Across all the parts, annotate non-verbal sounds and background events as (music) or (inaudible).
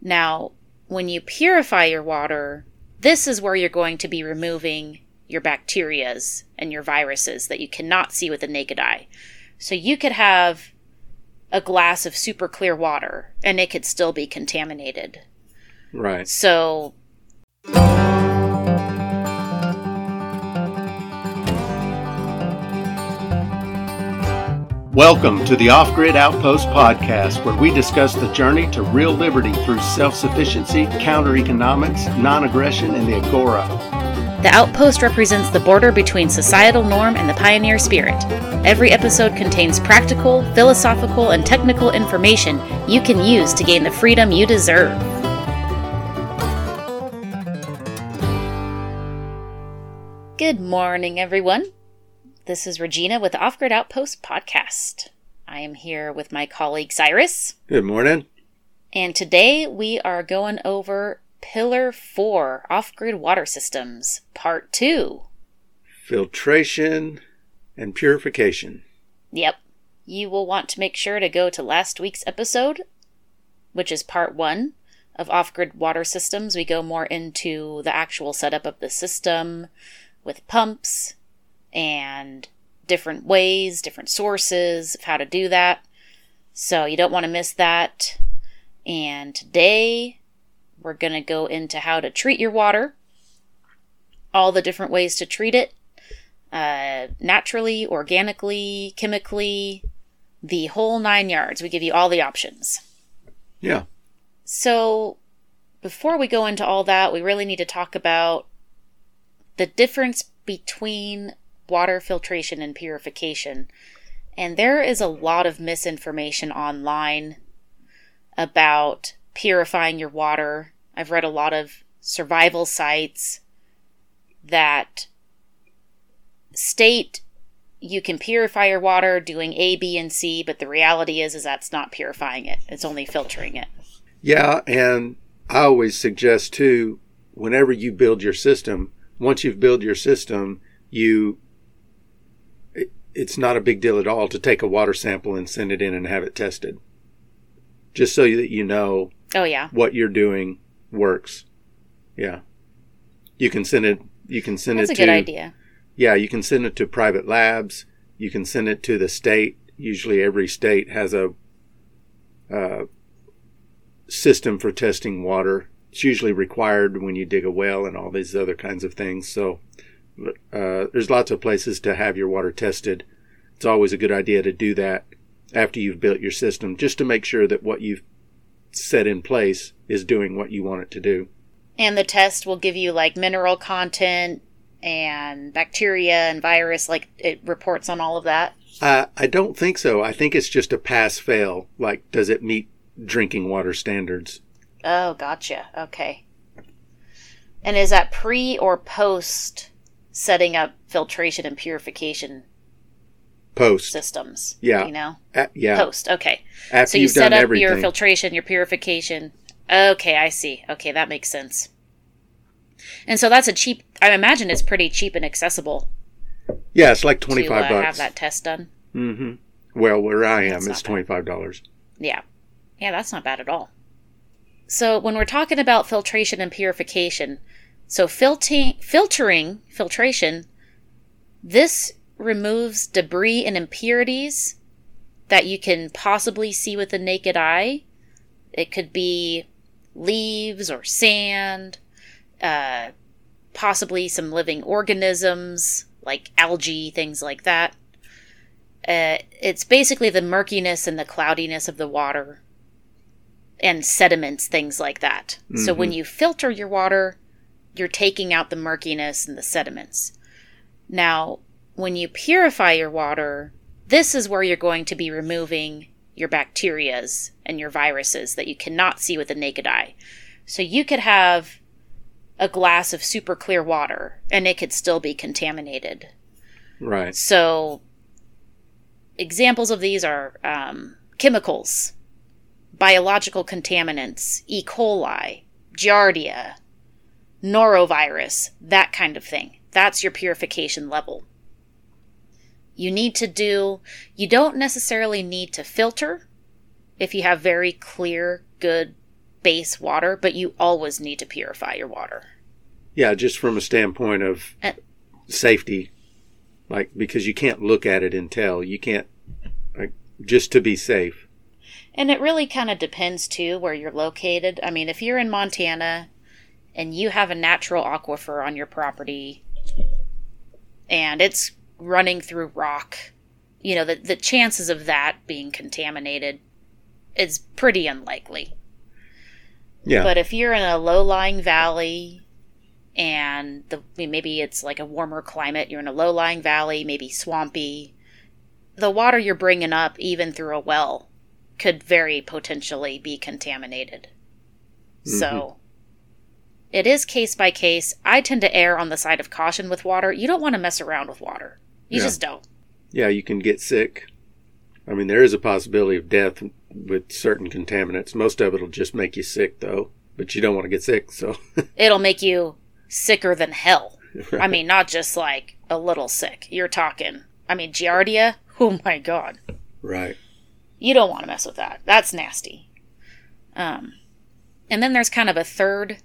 Now, when you purify your water, this is where you're going to be removing your bacterias and your viruses that you cannot see with the naked eye. So you could have a glass of super clear water and it could still be contaminated. Right. So Welcome to the Off Grid Outpost podcast, where we discuss the journey to real liberty through self sufficiency, counter economics, non aggression, and the Agora. The outpost represents the border between societal norm and the pioneer spirit. Every episode contains practical, philosophical, and technical information you can use to gain the freedom you deserve. Good morning, everyone. This is Regina with the Off Grid Outpost podcast. I am here with my colleague Cyrus, Good morning. and today we are going over Pillar 4 Off Grid Water Systems, Part 2. Filtration and purification. Yep. You will want to make sure to go to last week's episode, which is part one of off grid water systems. We go more into the actual setup of the system with pumps and different ways, different sources of how to do that. So you don't want to miss that. And today we're going to go into how to treat your water, all the different ways to treat it, uh, naturally, organically, chemically, the whole nine yards. We give you all the options. Yeah. So, before we go into all that, we really need to talk about the difference between water filtration and purification. And there is a lot of misinformation online about purifying your water. I've read a lot of survival sites that state you can purify your water doing A, B, and C, but the reality is is that's not purifying it. It's only filtering it. Yeah. And I always suggest, too, whenever you build your system, once you've built your system, you. It- It's not a big deal at all to take a water sample and send it in and have it tested. Just so that you know Oh yeah. what you're doing works. Yeah. You can send it you can send That's a it to good idea. Yeah, you can send it to private labs. You can send it to the state. Usually every state has a uh, system for testing water. It's usually required when you dig a well and all these other kinds of things. So uh, there's lots of places to have your water tested. It's always a good idea to do that after you've built your system, just to make sure that what you've set in place is doing what you want it to do. And the test will give you like mineral content and bacteria and virus like it reports on all of that. Uh, I don't think so. I think it's just a pass fail. Like, does it meet drinking water standards? Oh, gotcha. Okay. And is that pre or post setting up filtration and purification Post. systems? Yeah. You know? Uh, yeah. Post. Okay. After so you you've set done up everything. your filtration, your purification. Okay, I see. Okay, that makes sense. And so that's a cheap. I imagine it's pretty cheap and accessible yeah, it's like to 25 uh, have that test done. Mm hmm Well, where I am, That's it's $25. Yeah. Yeah, that's not bad at all. So when we're talking about filtration and purification, so filtering, filtering, filtration, this removes debris and impurities that you can possibly see with the naked eye. It could be leaves or sand, uh, possibly some living organisms like algae, things like that. Uh, it's basically the murkiness and the cloudiness of the water and sediments, things like that. So when you filter your water, you're taking out the murkiness and the sediments. Now, when you purify your water, this is where you're going to be removing your bacterias and your viruses that you cannot see with the naked eye. So you could have a glass of super clear water and it could still be contaminated. Right. So, examples of these are um, chemicals, biological contaminants, E. coli, giardia, norovirus, that kind of thing. That's your purification level. You need to do, you don't necessarily need to filter if you have very clear, good base water, but you always need to purify your water. Yeah, just from a standpoint of Uh, safety, like because you can't look at it and tell. You can't, like, just to be safe. And it really kind of depends too where you're located. I mean, if you're in Montana and you have a natural aquifer on your property and it's running through rock, you know, the, the chances of that being contaminated is pretty unlikely. Yeah, But if you're in a low lying valley and the maybe it's like a warmer climate, you're in a low lying valley, maybe swampy, the water you're bringing up, even through a well, could very potentially be contaminated. So mm-hmm. It is case by case. I tend to err on the side of caution with water. You don't want to mess around with water. You Yeah. just don't. yeah, you can get sick. I mean, there is a possibility of death with certain contaminants. Most of it will just make you sick, though. But you don't want to get sick, so (laughs) It'll make you sicker than hell. I mean, not just like a little sick. You're talking. I mean, Giardia. Oh my god. right. You don't want to mess with that. That's nasty. Um, and then there's kind of a third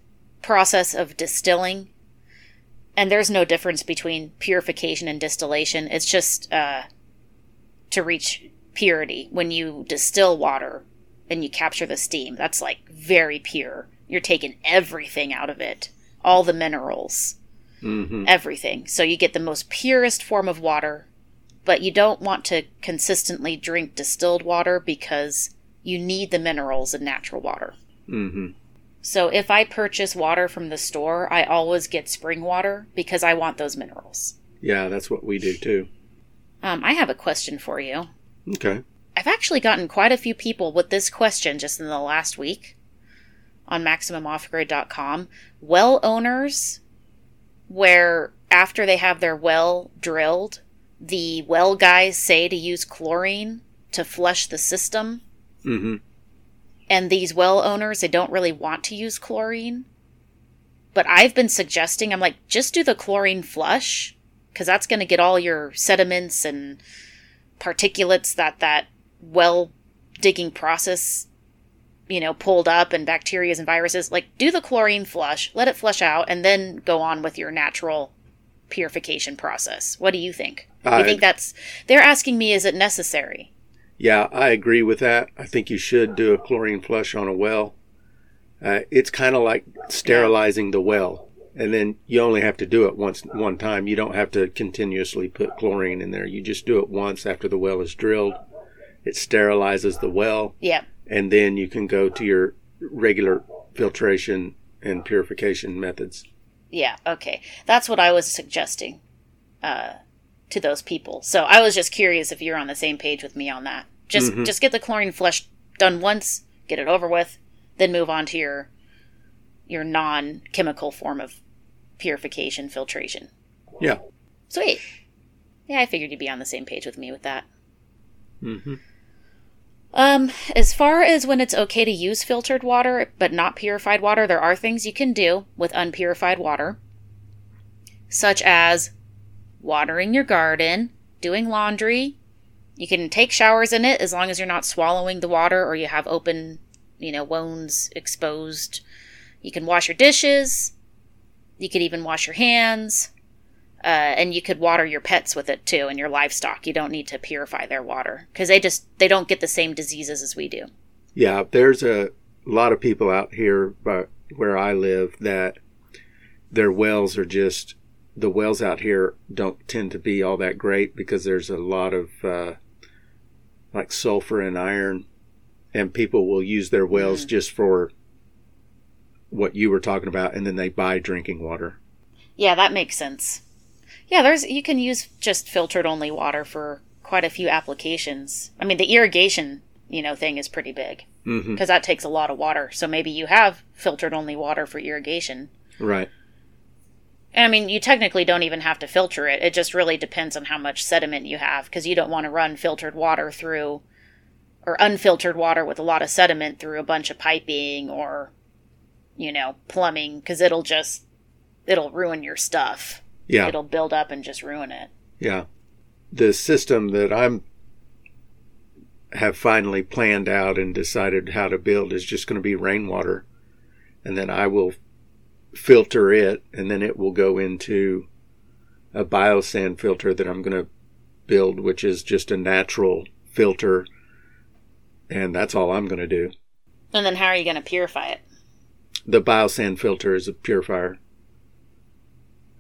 process of distilling, and there's no difference between purification and distillation. It's just uh, to reach purity. When you distill water and you capture the steam, that's like very pure. You're taking everything out of it, all the minerals, hmm everything. So you get the most purest form of water, but you don't want to consistently drink distilled water because you need the minerals in natural water. hmm So if I purchase water from the store, I always get spring water because I want those minerals. Yeah, that's what we do too. Um, I have a question for you. Okay. I've actually gotten quite a few people with this question just in the last week on MaximumOffGrid.com. Well owners, where after they have their well drilled, the well guys say to use chlorine to flush the system, hmm and these well owners, they don't really want to use chlorine. But I've been suggesting, I'm like, just do the chlorine flush, because that's going to get all your sediments and particulates that that well digging process, you know, pulled up and bacteria and viruses. Like, do the chlorine flush, let it flush out, and then go on with your natural purification process. What do you think? I- you think that's. They're asking me, is it necessary? Yeah, I agree with that. I think you should do a chlorine flush on a well. Uh, it's kind of like sterilizing the well, and then you only have to do it once one time. You don't have to continuously put chlorine in there. You just do it once after the well is drilled. It sterilizes the well, Yeah. and then you can go to your regular filtration and purification methods. Yeah, okay. That's what I was suggesting uh, to those people. So I was just curious if you're on the same page with me on that. Just Mhm. just get the chlorine flush done once, get it over with, then move on to your your non-chemical form of purification filtration. Yeah. Sweet. Yeah, I figured you'd be on the same page with me with that. Mm-hmm. Um, as far as when it's okay to use filtered water but not purified water, there are things you can do with unpurified water, such as watering your garden, doing laundry. You can take showers in it as long as you're not swallowing the water or you have open, you know, wounds exposed. You can wash your dishes. You could even wash your hands. Uh, and you could water your pets with it too and your livestock you don't need to purify their water because they just they don't get the same diseases as we do Yeah, there's a lot of people out here by where I live that their wells are just the wells out here don't tend to be all that great because there's a lot of uh, like sulfur and iron, and people will use their wells just for what you were talking about, and then they buy drinking water. yeah that makes sense. Yeah there's you can use just filtered only water for quite a few applications. I mean the irrigation you know thing is pretty big because that takes a lot of water. So maybe you have filtered only water for irrigation. Right. And I mean, you technically don't even have to filter it. It just really depends on how much sediment you have because you don't want to run filtered water through or unfiltered water with a lot of sediment through a bunch of piping or, you know, plumbing because it'll just, it'll ruin your stuff. Yeah. It'll build up and just ruin it. Yeah. The system that I'm have finally planned out and decided how to build is just going to be rainwater. And then I will filter it and then it will go into a biosand filter that I'm going to build, which is just a natural filter. And that's all I'm going to do. And then how are you going to purify it? The biosand filter is a purifier.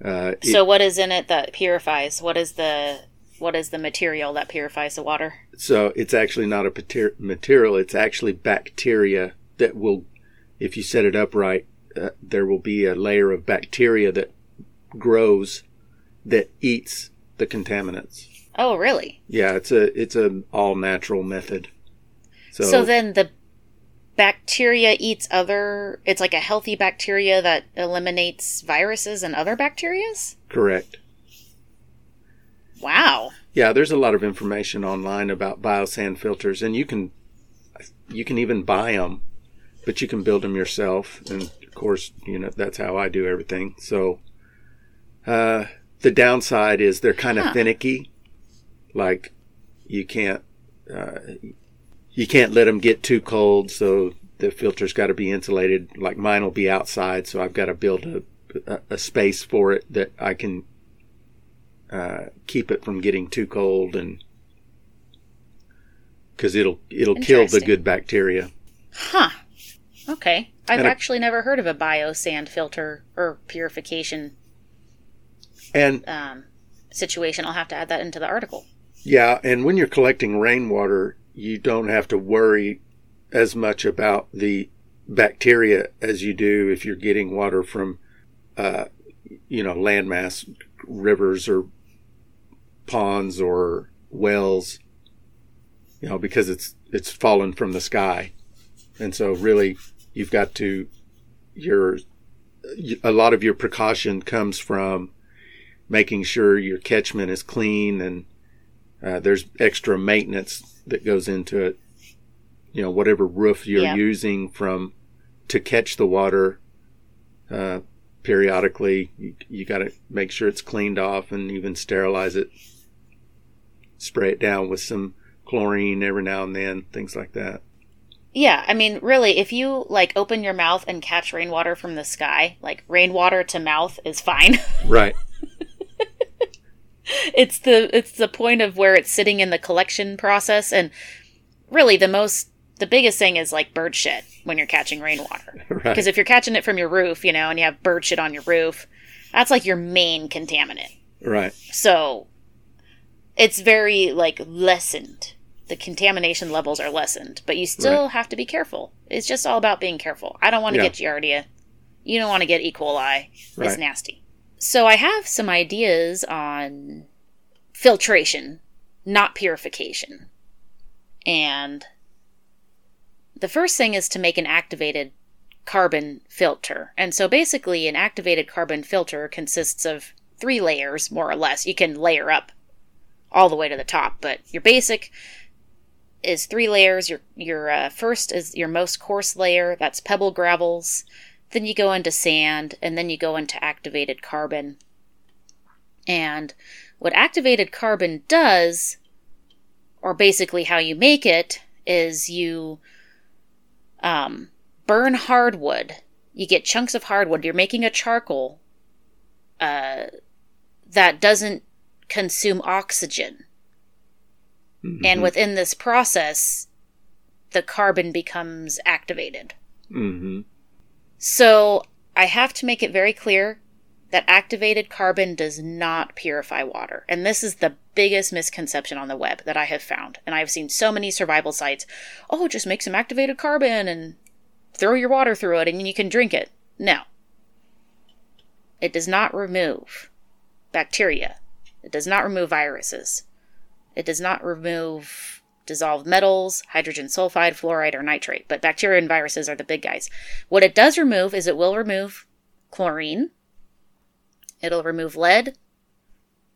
Uh, so what is in it that purifies? What is the what is the material that purifies the water? So it's actually not a material. It's actually bacteria that will, if you set it up right, uh, there will be a layer of bacteria that grows that eats the contaminants. Oh, really? Yeah, it's a it's an all natural method. So, so then the bacteria eats other it's like a healthy bacteria that eliminates viruses and other bacterias? Correct. Wow. Yeah, there's a lot of information online about biosand filters and you can you can even buy them, but you can build them yourself and course, you know, that's how I do everything. So uh the downside is they're kind of huh. finicky. Like you can't uh, you can't let them get too cold, so the filter's got to be insulated. Like mine will be outside, so I've got to build a, a, a space for it that I can uh, keep it from getting too cold, and because it'll it'll kill the good bacteria. Huh. Okay. I've and actually never heard of a bio sand filter or purification and um, situation. I'll have to add that into the article. Yeah, and when you're collecting rainwater, you don't have to worry as much about the bacteria as you do if you're getting water from, uh, you know, landmass, rivers or ponds or wells. You know, because it's it's fallen from the sky, and so really you've got to your a lot of your precaution comes from making sure your catchment is clean and uh, there's extra maintenance that goes into it. You know, whatever roof you're yeah. using from to catch the water uh, periodically, you, you got to make sure it's cleaned off and even sterilize it. Spray it down with some chlorine every now and then, things like that. Yeah, I mean, really, if you like open your mouth and catch rainwater from the sky, like rainwater to mouth is fine. (laughs) Right. it's the it's the point of where it's sitting in the collection process and really the most the biggest thing is like bird shit when you're catching rainwater because (laughs) right. if you're catching it from your roof you know and you have bird shit on your roof that's like your main contaminant right so it's very like lessened the contamination levels are lessened but you still right. have to be careful it's just all about being careful i don't want to yeah. get giardia you don't want to get e coli right. it's nasty so I have some ideas on filtration, not purification. And the first thing is to make an activated carbon filter. And so basically, an activated carbon filter consists of three layers, more or less. You can layer up all the way to the top, but your basic is three layers. Your your uh, first is your most coarse layer. That's pebble gravels. Then you go into sand, and then you go into activated carbon. And what activated carbon does, or basically how you make it, is you um, burn hardwood. You get chunks of hardwood. You're making a charcoal uh, that doesn't consume oxygen. Mm-hmm. And within this process, the carbon becomes activated. Mm-hmm. So I have to make it very clear that activated carbon does not purify water. And this is the biggest misconception on the web that I have found. And I've seen so many survival sites oh, just make some activated carbon and throw your water through it and you can drink it. No. It does not remove bacteria, it does not remove viruses, it does not remove dissolved metals, hydrogen sulfide, fluoride, or nitrate. But bacteria and viruses are the big guys. What it does remove is it will remove chlorine, it'll remove lead,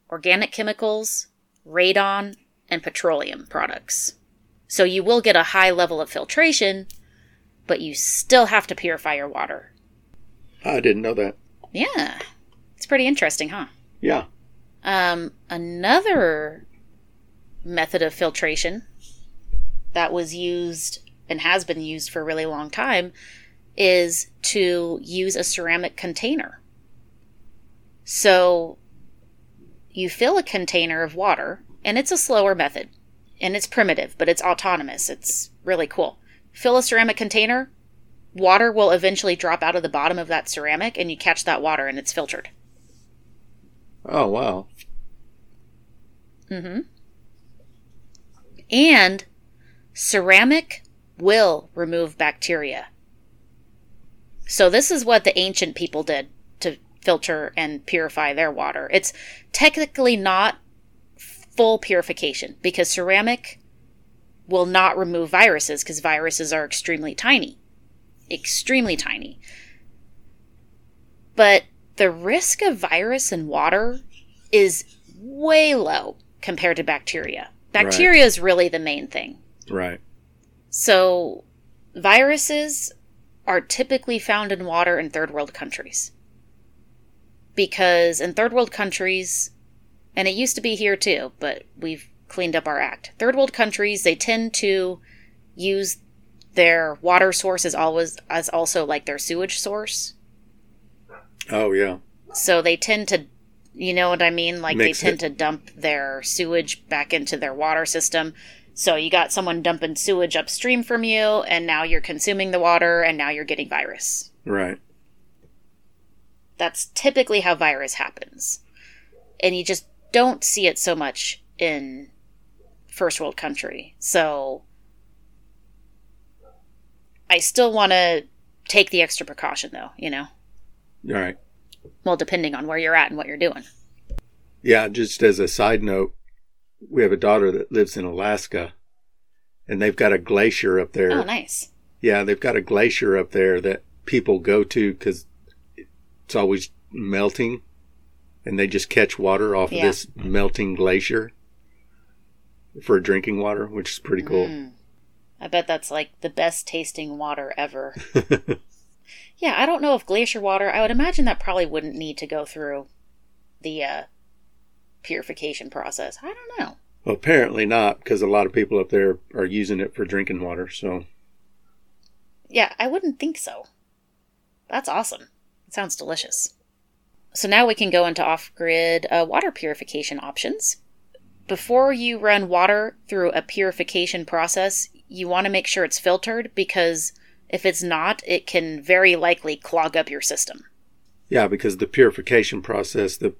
organic chemicals, radon, and petroleum products. So you will get a high level of filtration, but you still have to purify your water. I didn't know that. Yeah. It's pretty interesting, huh? Yeah. Um, another method of filtration that was used and has been used for a really long time is to use a ceramic container. So you fill a container of water, and it's a slower method, and it's primitive, but it's autonomous. It's really cool. Fill a ceramic container, water will eventually drop out of the bottom of that ceramic, and you catch that water, and it's filtered. Oh, wow. Mm hmm. And ceramic will remove bacteria. So, this is what the ancient people did to filter and purify their water. It's technically not full purification because ceramic will not remove viruses because viruses are extremely tiny. Extremely tiny. But the risk of virus in water is way low compared to bacteria. Bacteria right. is really the main thing. Right. So, viruses are typically found in water in third world countries. Because in third world countries, and it used to be here too, but we've cleaned up our act. Third world countries, they tend to use their water source as always as also like their sewage source. Oh yeah. So they tend to you know what I mean? Like Mix they tend it. to dump their sewage back into their water system. So you got someone dumping sewage upstream from you, and now you're consuming the water, and now you're getting virus. Right. That's typically how virus happens. And you just don't see it so much in first world country. So I still want to take the extra precaution, though, you know? All right. Well, depending on where you're at and what you're doing. Yeah, just as a side note, we have a daughter that lives in Alaska, and they've got a glacier up there. Oh, nice. Yeah, they've got a glacier up there that people go to because it's always melting, and they just catch water off yeah. of this melting glacier for drinking water, which is pretty cool. Mm. I bet that's like the best tasting water ever. (laughs) yeah, I don't know if glacier water, I would imagine that probably wouldn't need to go through the uh, purification process. I don't know. Well, apparently not, because a lot of people up there are using it for drinking water. So, yeah, I wouldn't think so. That's awesome. It sounds delicious. So now we can go into off-grid uh, water purification options. Before you run water through a purification process, you want to make sure it's filtered because if it's not, it can very likely clog up your system. Yeah, because the purification process, the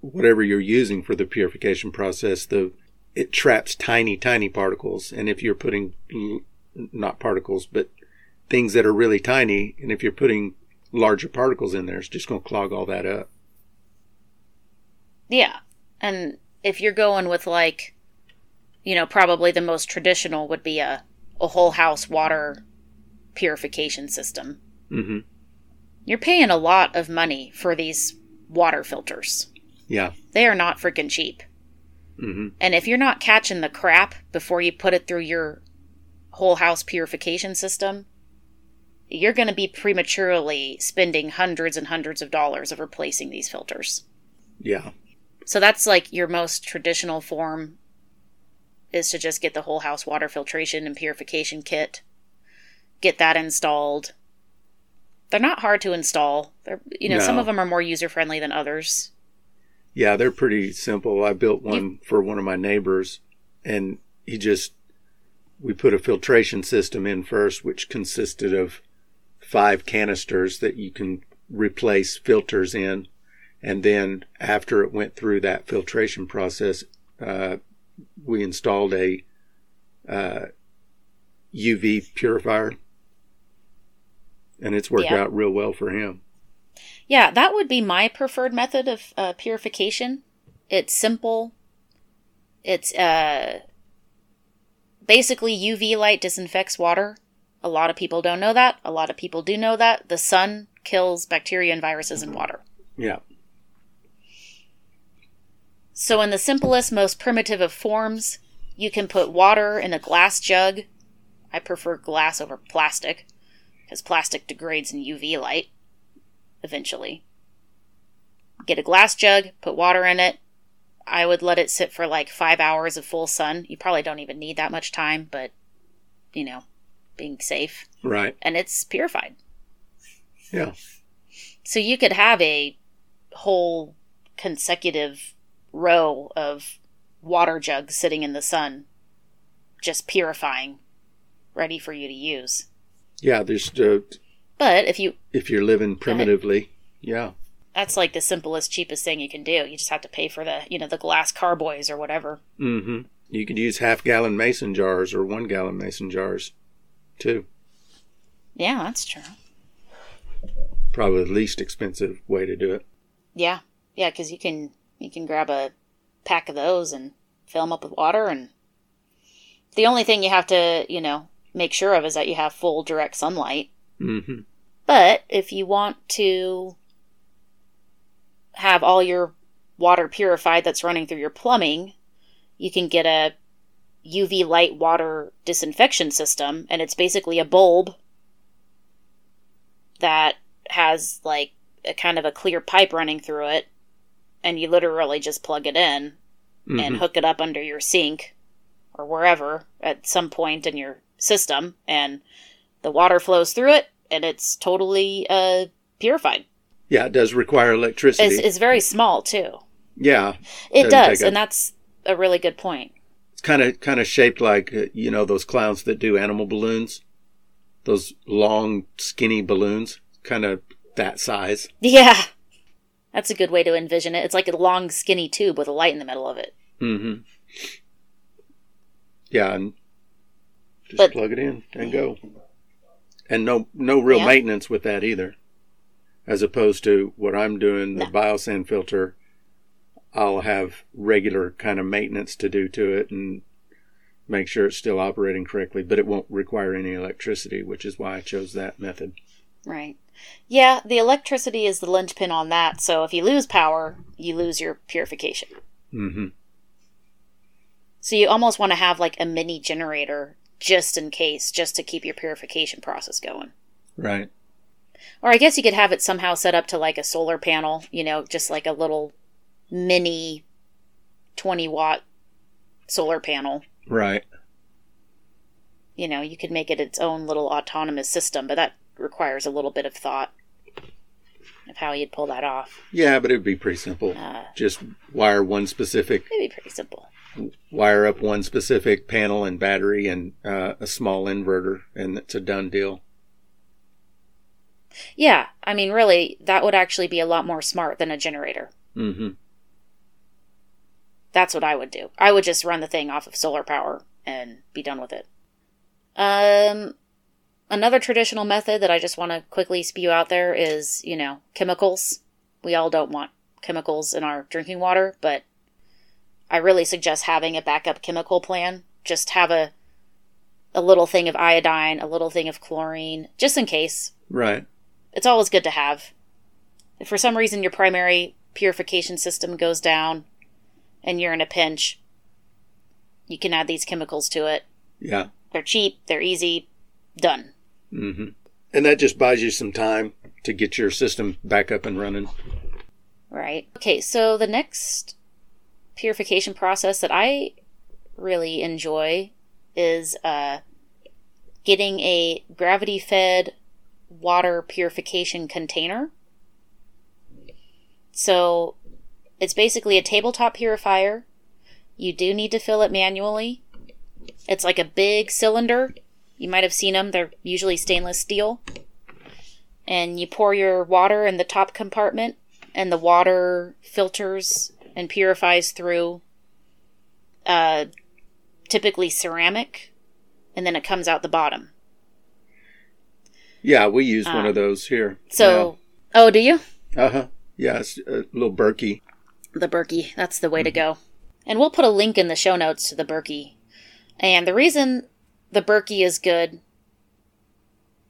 whatever you're using for the purification process, the it traps tiny, tiny particles. And if you're putting not particles, but things that are really tiny, and if you're putting larger particles in there, it's just going to clog all that up. Yeah. And if you're going with like, you know, probably the most traditional would be a, a whole house water purification system. Mm-hmm. You're paying a lot of money for these water filters. Yeah. They are not freaking cheap. Mm-hmm. And if you're not catching the crap before you put it through your whole house purification system, you're going to be prematurely spending hundreds and hundreds of dollars of replacing these filters. Yeah. So that's like your most traditional form is to just get the whole house water filtration and purification kit. Get that installed. They're not hard to install. They're you know, no. some of them are more user friendly than others. Yeah, they're pretty simple. I built one for one of my neighbors, and he just we put a filtration system in first, which consisted of five canisters that you can replace filters in, and then after it went through that filtration process, uh, we installed a uh, UV purifier, and it's worked yeah. out real well for him. Yeah, that would be my preferred method of uh, purification. It's simple. It's uh, basically UV light disinfects water. A lot of people don't know that. A lot of people do know that. The sun kills bacteria and viruses in water. Yeah. So, in the simplest, most primitive of forms, you can put water in a glass jug. I prefer glass over plastic because plastic degrades in UV light eventually. Get a glass jug, put water in it. I would let it sit for like five hours of full sun. You probably don't even need that much time, but you know, being safe. Right. And it's purified. Yeah. So you could have a whole consecutive row of water jugs sitting in the sun, just purifying, ready for you to use. Yeah. There's uh, But if you, if you're living primitively. Yeah. that's like the simplest, cheapest thing you can do. You just have to pay for the, you know, the glass carboys or whatever. Mm-hmm. You could use half gallon mason jars or one gallon mason jars, too. Yeah, that's true. Probably the least expensive way to do it. Yeah, yeah, because you can you can grab a pack of those and fill them up with water, and the only thing you have to you know make sure of is that you have full direct sunlight. Mm-hmm. But if you want to have all your water purified that's running through your plumbing, you can get a UV light water disinfection system, and it's basically a bulb that has like a kind of a clear pipe running through it, and you literally just plug it in and Mhm. hook it up under your sink or wherever at some point in your system, and the water flows through it, and it's totally uh, purified. Yeah, it does require electricity. It's, it's very small too. yeah, It Doesn't and up- that's a really good point. it's kind of kind of shaped like uh, you know those clowns that do animal balloons, those long skinny balloons, kind of that size. (laughs) Yeah, that's a good way to envision it. It's like a long, skinny tube with a light in the middle of it. Mm-hmm. Yeah, and just But- plug it in and go. And no no real Yeah. maintenance with that either. As opposed to what I'm doing, the No. biosand filter, I'll have regular kind of maintenance to do to it and make sure it's still operating correctly, but it won't require any electricity, which is why I chose that method. Right. Yeah, the electricity is the linchpin on that. So if you lose power, you lose your purification. Mm-hmm. So you almost want to have like a mini generator just in case, just to keep your purification process going. Right. Or I guess you could have it somehow set up to like a solar panel, you know, just like a little mini 20 watt solar panel. Right. You know, you could make it its own little autonomous system, but that requires a little bit of thought of how you'd pull that off. Yeah, but it would be pretty simple. Uh, Just wire one specific it'd be pretty simple. Wire up one specific panel and battery and uh, a small inverter, and it's a done deal. Yeah, I mean, really, that would actually be a lot more smart than a generator. Mm-hmm. That's what I would do. I would just run the thing off of solar power and be done with it. Um, another traditional method that I just want to quickly spew out there is, you know, chemicals. We all don't want chemicals in our drinking water, but I really suggest having a backup chemical plan. Just have a a little thing of iodine, a little thing of chlorine, just in case. Right. It's always good to have. If for some reason your primary purification system goes down and you're in a pinch, you can add these chemicals to it. Yeah. They're cheap, they're easy, done. Mm-hmm. And that just buys you some time to get your system back up and running. Right. Okay, so the next purification process that I really enjoy is uh, getting a gravity fed water purification container. So it's basically a tabletop purifier. You do need to fill it manually. It's like a big cylinder. You might have seen them, they're usually stainless steel. And you pour your water in the top compartment and the water filters and purifies through uh, typically ceramic, and then it comes out the bottom. Yeah, we use one Um, of those here. So, oh, do you? Uh huh. Yeah, it's a little Berkey. The Berkey. That's the way to go. And we'll put a link in the show notes to the Berkey. And the reason the Berkey is good,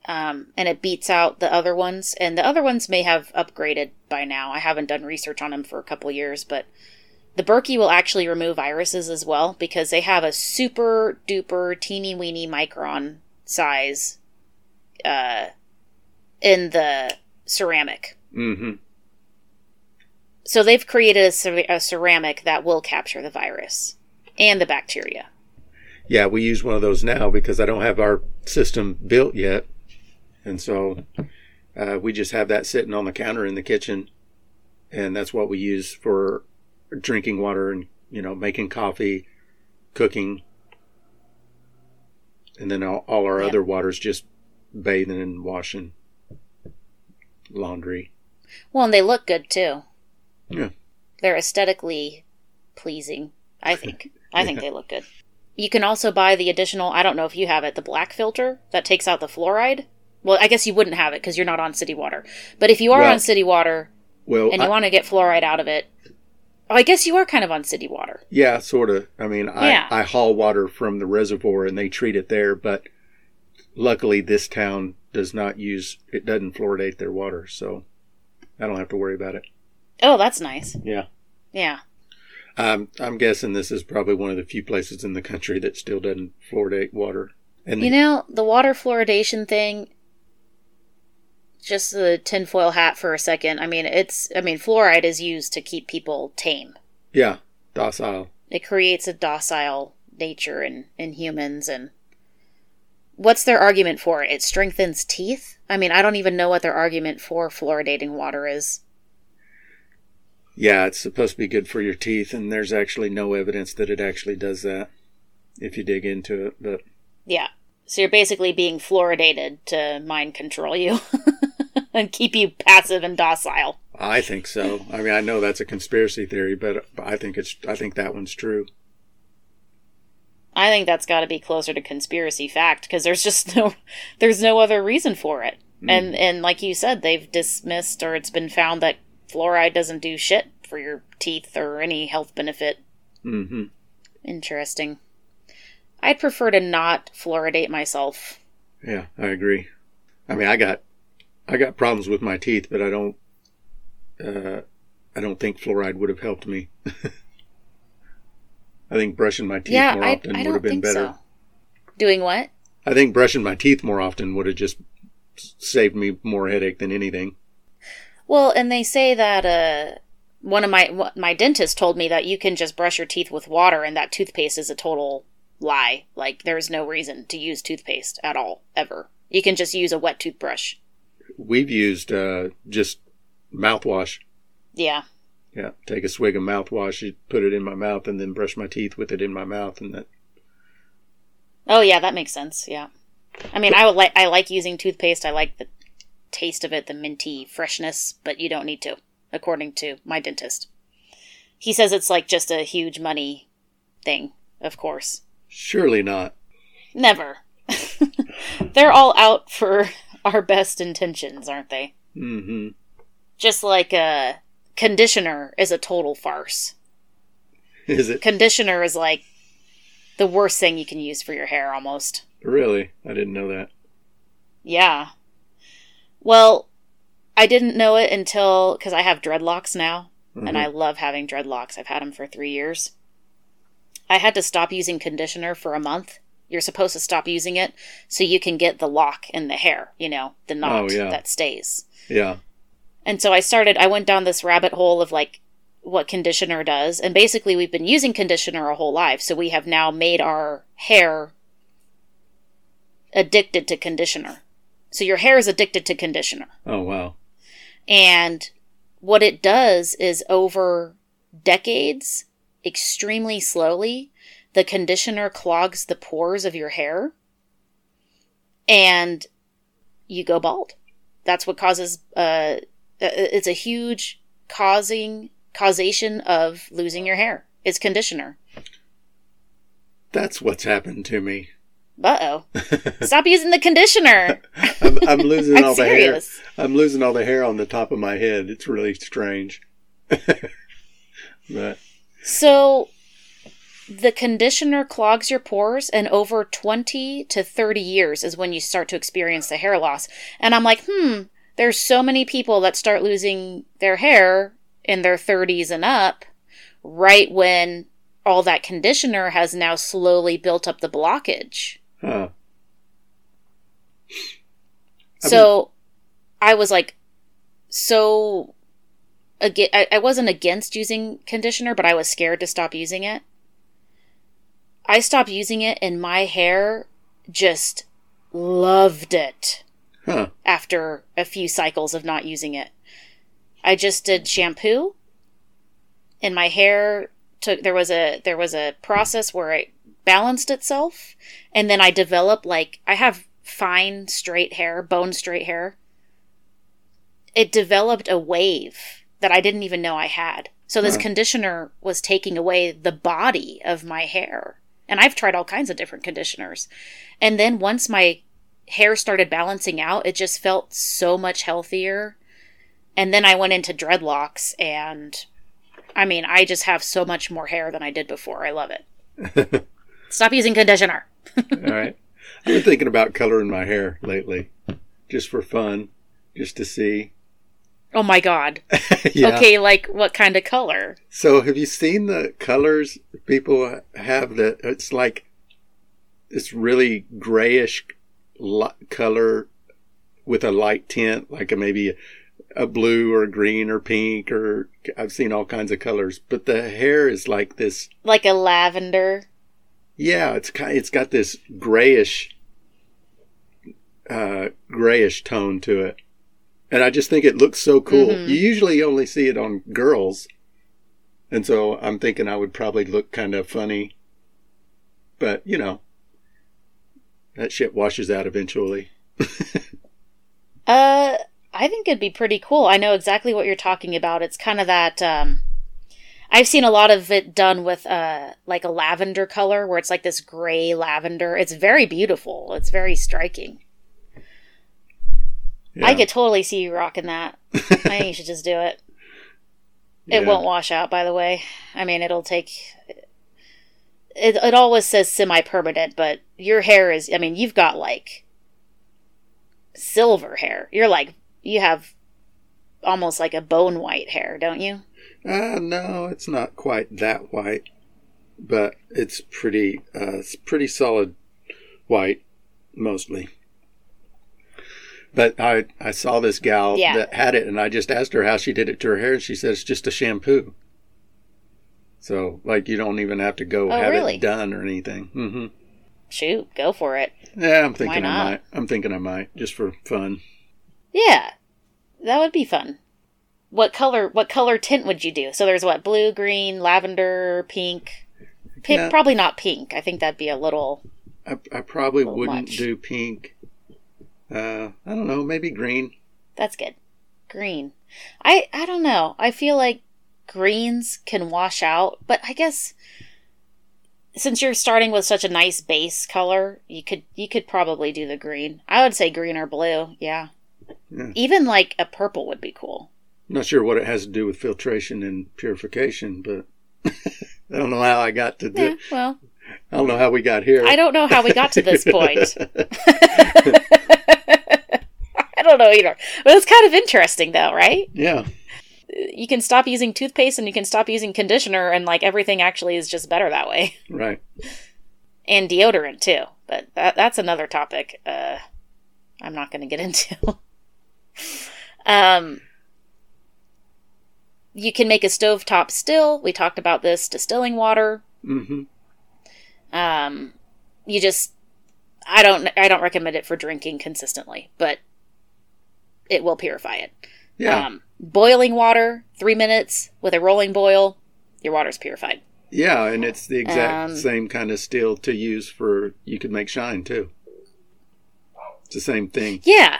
um, and it beats out the other ones, and the other ones may have upgraded by now. I haven't done research on them for a couple years, but the Berkey will actually remove viruses as well because they have a super duper teeny weeny micron size uh, in the ceramic. Mm-hmm. So they've created a, cer- a ceramic that will capture the virus and the bacteria. Yeah, we use one of those now because I don't have our system built yet, and so uh, we just have that sitting on the counter in the kitchen, and that's what we use for drinking water and you know making coffee, cooking, and then all, all our Yeah. other water's just bathing and washing, laundry. Well, and they look good too. Yeah. They're aesthetically pleasing, I think. (laughs) I think they look good. You can also buy the additional, I don't know if you have it, the black filter that takes out the fluoride. Well, I guess you wouldn't have it because you're not on city water. But if you are Well, on city water Well, and you I- want to get fluoride out of it, oh, I guess you are kind of on city water. Yeah, sort of. I mean, I, Yeah. I haul water from the reservoir and they treat it there, but luckily this town does not use, it doesn't fluoridate their water, so I don't have to worry about it. Oh, that's nice. Yeah. Yeah. Um, I'm guessing this is probably one of the few places in the country that still doesn't fluoridate water. And You know, the water fluoridation thing, just the tinfoil hat for a second. I mean, it's, I mean, fluoride is used to keep people tame. yeah, docile. It creates a docile nature in, in humans. And what's their argument for it? It strengthens teeth? I mean, I don't even know what their argument for fluoridating water is. Yeah, it's supposed to be good for your teeth, and there's actually no evidence that it actually does that if you dig into it. But Yeah. So you're basically being fluoridated to mind control you (laughs) (laughs) and keep you passive and docile. I think so. I mean, I know that's a conspiracy theory, but I think it's I think that one's true. I think that's got to be closer to conspiracy fact because there's just no (laughs) there's no other reason for it. And and like you said, they've dismissed or it's been found that fluoride doesn't do shit for your teeth or any health benefit. hmm Interesting. I'd prefer to not fluoridate myself. Yeah, I agree. I mean, I got I got problems with my teeth, but I don't uh, I don't think fluoride would have helped me. (laughs) I think brushing my teeth yeah, more I, often I would have been think better. so. Doing what? I think brushing my teeth more often would have just saved me more headache than anything. Well, and they say that uh, one of my my dentist told me that you can just brush your teeth with water, and that toothpaste is a total lie. Like there's no reason to use toothpaste at all ever. You can just use a wet toothbrush. We've used uh, just mouthwash. Yeah, Yeah, take a swig of mouthwash, put it in my mouth, and then brush my teeth with it in my mouth, and that. Oh yeah, that makes sense. Yeah. I mean, I would like I like using toothpaste. I like the taste of it, the minty freshness, but you don't need to, according to my dentist. He says it's like just a huge money thing, of course. Surely not. Never. (laughs) They're all out for our best intentions, aren't they? hmm Just like a conditioner is a total farce. Is it Conditioner is like the worst thing you can use for your hair almost. really? I didn't know that. Yeah. Well, I didn't know it until because I have dreadlocks now, and Mhm. I love having dreadlocks. I've had them for three years. I had to stop using conditioner for a month. You're supposed to stop using it so you can get the lock in the hair, you know, the oh, knot Oh, yeah. that stays. Yeah. And so I started, I went down this rabbit hole of like what conditioner does. And basically, we've been using conditioner our whole life. So we have now made our hair addicted to conditioner. So your hair is addicted to conditioner. Oh wow. And what it does is over decades, extremely slowly, the conditioner clogs the pores of your hair and you go bald. That's what causes, uh, it's a huge causing causation of losing your hair. It's conditioner. That's what's happened to me. Uh oh. (laughs) Stop using the conditioner. (laughs) I'm, I'm losing I'm all the hair. I'm losing all the hair on the top of my head. It's really strange. (laughs) but So the conditioner clogs your pores and over 20 to 30 years is when you start to experience the hair loss. And I'm like, "Hmm, there's so many people that start losing their hair in their 30s and up right when all that conditioner has now slowly built up the blockage." huh. I So I was like, so aga I, I wasn't against using conditioner, but I was scared to stop using it. I stopped using it and my hair just loved it Huh. after a few cycles of not using it. I just did shampoo and my hair took there was a there was a process where it balanced itself and then I developed like I have fine straight hair, bone straight hair. It developed a wave that I didn't even know I had. So this Huh. conditioner was taking away the body of my hair. And I've tried all kinds of different conditioners. And then once my hair started balancing out, it just felt so much healthier. And then I went into dreadlocks and I mean, I just have so much more hair than I did before. I love it. (laughs) Stop using conditioner. (laughs) All right. I've been thinking about coloring my hair lately, just for fun, just to see. Oh my god. (laughs) yeah. Okay, like what kind of color? So, have you seen the colors people have? That it's like it's really grayish color with a light tint, like a maybe a, a blue or a green or pink, or I've seen all kinds of colors. But the hair is like this. Like a lavender. Yeah, it's ki it's got this grayish, uh, grayish tone to it, and I just think it looks so cool. Mhm. You usually only see it on girls, and so I'm thinking I would probably look kind of funny, but you know, that shit washes out eventually. (laughs) Uh, I think it'd be pretty cool. I know exactly what you're talking about. It's kind of that. Um, I've seen a lot of it done with uh, like a lavender color, where it's like this gray lavender. It's very beautiful. It's very striking. I could totally see you rocking that. I think you should just do it. (laughs) It Yeah. won't wash out, by the way. I mean, it'll take. It, it always says semi permanent, but your hair is. I mean, you've got like silver hair. You're like. You have almost like a bone white hair, don't you? Uh, no, it's not quite that white, but it's pretty, uh, it's pretty solid white, mostly. But I, I saw this gal Yeah. that had it, and I just asked her how she did it to her hair, and she said it's just a shampoo. So, like, you don't even have to go Oh, have really? it done or anything. hmm Shoot, go for it. Yeah, I'm thinking I might. I'm thinking I might, just for fun. Yeah, that would be fun. What color? What color tint would you do? So there's what blue, green, lavender, pink. Pi- Yeah. Probably not pink. I think that'd be a little. I, I probably Little wouldn't much. do pink. Uh, I don't know, maybe green. That's good. Green. I I don't know. I feel like greens can wash out, but I guess since you're starting with such a nice base color, you could you could probably do the green. I would say green or blue. Yeah. Yeah. Even like a purple would be cool. Not sure what it has to do with filtration and purification, but (laughs) I don't know how I got to do. Yeah. Well, I don't know how we got here. I don't know how we got to this (laughs) point. (laughs) Either. But it's kind of interesting though, right? yeah, You can stop using toothpaste and you can stop using conditioner and like everything actually is just better that way. right. And deodorant too. But that that's another topic uh I'm not going to get into. (laughs) um you can make a stovetop still. We talked about this distilling water. hmm Um, you just, I don't, I don't recommend it for drinking consistently, but it will purify it. Yeah, Um, boiling water, three minutes with a rolling boil, your water's purified. yeah, and it's the exact Um, same kind of steel to use for. You could make shine too. It's the same thing. Yeah,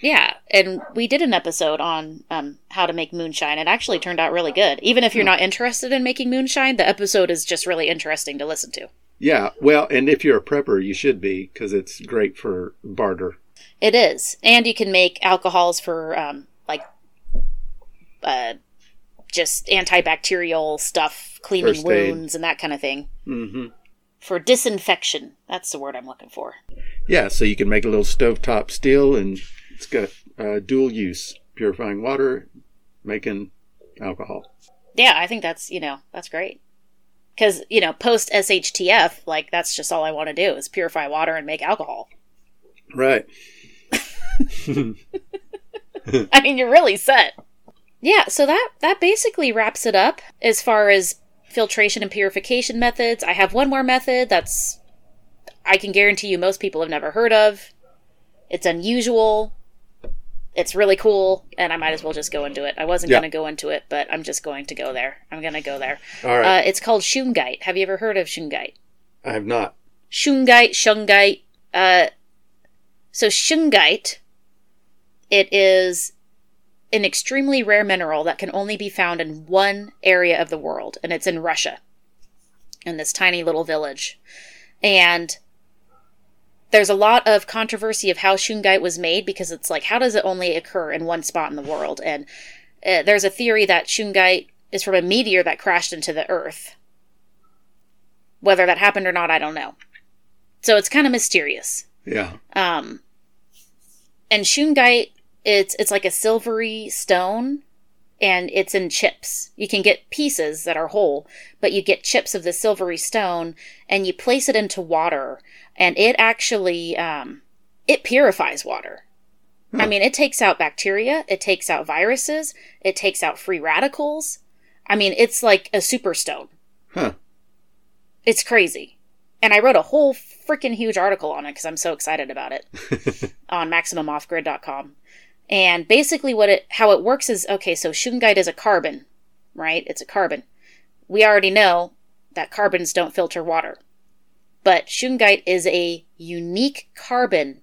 yeah. And we did an episode on um, how to make moonshine. It actually turned out really good. Even if you're not interested in making moonshine, the episode is just really interesting to listen to. Yeah, well, and if you're a prepper, you should be because it's great for barter. It is, and you can make alcohols for um, like uh, just antibacterial stuff, cleaning wounds and that kind of thing. hmm For disinfection, that's the word I'm looking for. Yeah, so you can make a little stovetop steel, and it's got uh, dual use: purifying water, making alcohol. Yeah, I think that's you know that's great because you know post SHTF, like that's just all I want to do is purify water and make alcohol. Right. (laughs) I mean, you're really set. Yeah, so that that basically wraps it up as far as filtration and purification methods. I have one more method that's I can guarantee you most people have never heard of. It's unusual. It's really cool, and I might as well just go into it. I wasn't Yeah. going to go into it, but I'm just going to go there. I'm going to go there. All right. Uh, it's called Shungite. Have you ever heard of Shungite? I have not. Shungite, Shungite. Uh, so Shungite, it is an extremely rare mineral that can only be found in one area of the world, and it's in Russia, in this tiny little village. And there's a lot of controversy of how Shungite was made because it's like, how does it only occur in one spot in the world? And uh, there's a theory that Shungite is from a meteor that crashed into the Earth. Whether that happened or not, I don't know. So it's kind of mysterious. Yeah. Um, and shungite, it's it's like a silvery stone, and it's in chips. You can get pieces that are whole, but you get chips of the silvery stone, and you place it into water, and it actually um, it purifies water. I mean, it takes out bacteria, it takes out viruses, it takes out free radicals. I mean, it's like a superstone. Huh. It's crazy. And I wrote a whole freaking huge article on it because I'm so excited about it (laughs) on MaximumOffGrid.com. And basically, what it how it works is okay. So shungite is a carbon, right? It's a carbon. We already know that carbons don't filter water, but shungite is a unique carbon.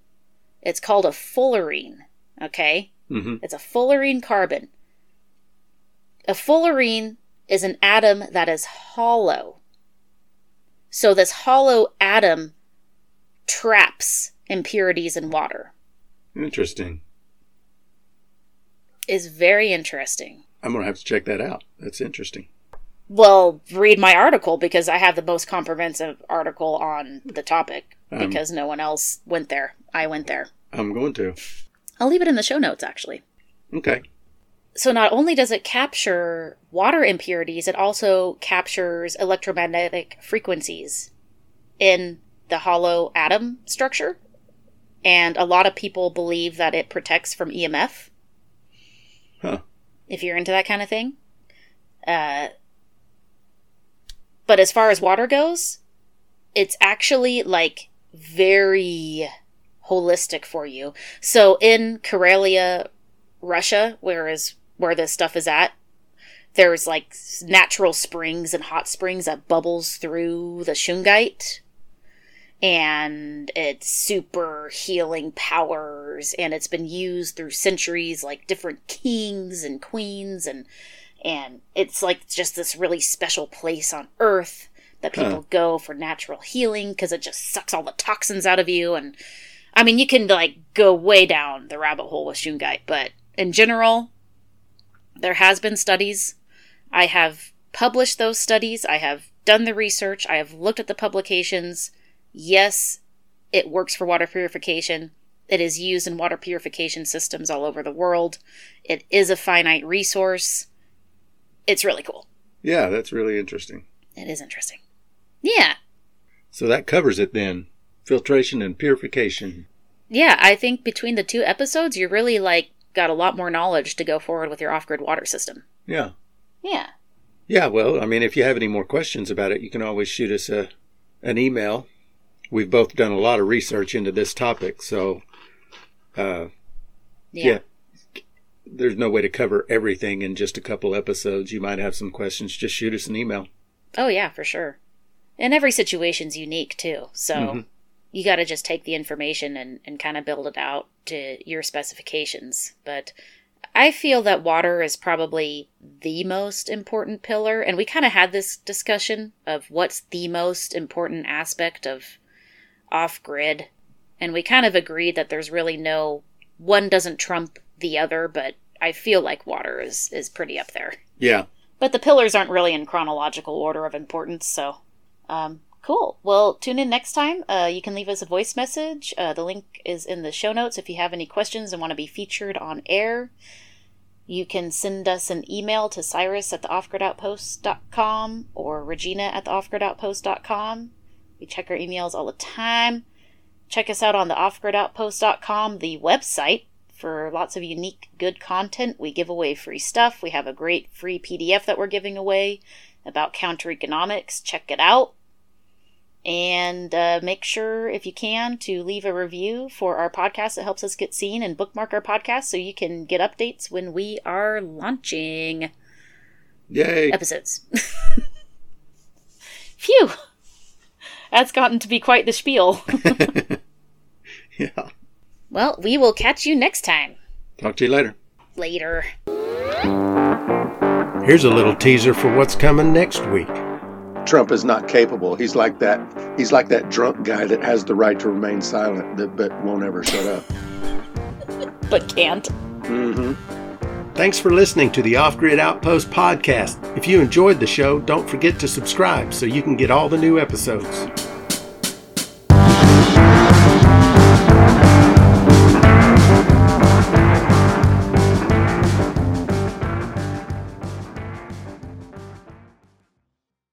It's called a fullerene. Okay, hmm it's a fullerene carbon. A fullerene is an atom that is hollow. So this hollow atom traps impurities in water. Interesting. Is very interesting. I'm gonna have to check that out. That's interesting. Well, read my article because I have the most comprehensive article on the topic Um, because no one else went there. I went there. I'm going to. I'll leave it in the show notes actually. Okay. So not only does it capture water impurities, it also captures electromagnetic frequencies in the hollow atom structure. And a lot of people believe that it protects from EMF. Huh. If you're into that kind of thing. Uh, but as far as water goes, it's actually like very holistic for you. So in Karelia, Russia, where is where this stuff is at. There's like natural springs and hot springs that bubbles through the shungite. And it's super healing powers, and it's been used through centuries, like different kings and queens, and and it's like just this really special place on Earth that people Huh. go for natural healing because it just sucks all the toxins out of you. And I mean, you can like go way down the rabbit hole with shungite, but in general, there has been studies. I have published those studies. I have done the research. I have looked at the publications. Yes, it works for water purification. It is used in water purification systems all over the world. It is a finite resource. It's really cool. Yeah, that's really interesting. It is interesting. Yeah. So that covers it then. Filtration and purification. Yeah, I think between the two episodes, you really like got a lot more knowledge to go forward with your off-grid water system. Yeah. Yeah. Yeah, well, I mean, if you have any more questions about it, you can always shoot us a an email. We've both done a lot of research into this topic, so uh, Yeah. yeah. there's no way to cover everything in just a couple episodes. You might have some questions. Just shoot us an email. Oh yeah, for sure. And every situation's unique too. So Mhm. you got to just take the information and, and kind of build it out to your specifications. But I feel that water is probably the most important pillar. And we kind of had this discussion of what's the most important aspect of off grid. And we kind of agreed that there's really no one doesn't trump the other, but I feel like water is, is pretty up there. Yeah. But the pillars aren't really in chronological order of importance, so um, cool. Well, tune in next time. Uh, you can leave us a voice message. Uh, the link is in the show notes if you have any questions and want to be featured on air. You can send us an email to Cyrus at the offgridoutpost.com or Regina at the offgridoutpost.com. We check our emails all the time. Check us out on the offgridoutpost.com, the website, for lots of unique, good content. We give away free stuff. We have a great free PDF that we're giving away. about counter economics. Check it out. And uh, make sure, if you can, to leave a review for our podcast. It helps us get seen and bookmark our podcast so you can get updates when we are launching Yay. episodes. (laughs) Phew! That's gotten to be quite the spiel. (laughs) (laughs) yeah. well, we will catch you next time. Talk to you later. Later. Here's a little teaser for what's coming next week. Trump is not capable. He's like that. He's like that drunk guy that has the right to remain silent, that, but won't ever shut up. But can't. hmm Thanks for listening to the Off Grid Outpost podcast. If you enjoyed the show, don't forget to subscribe so you can get all the new episodes.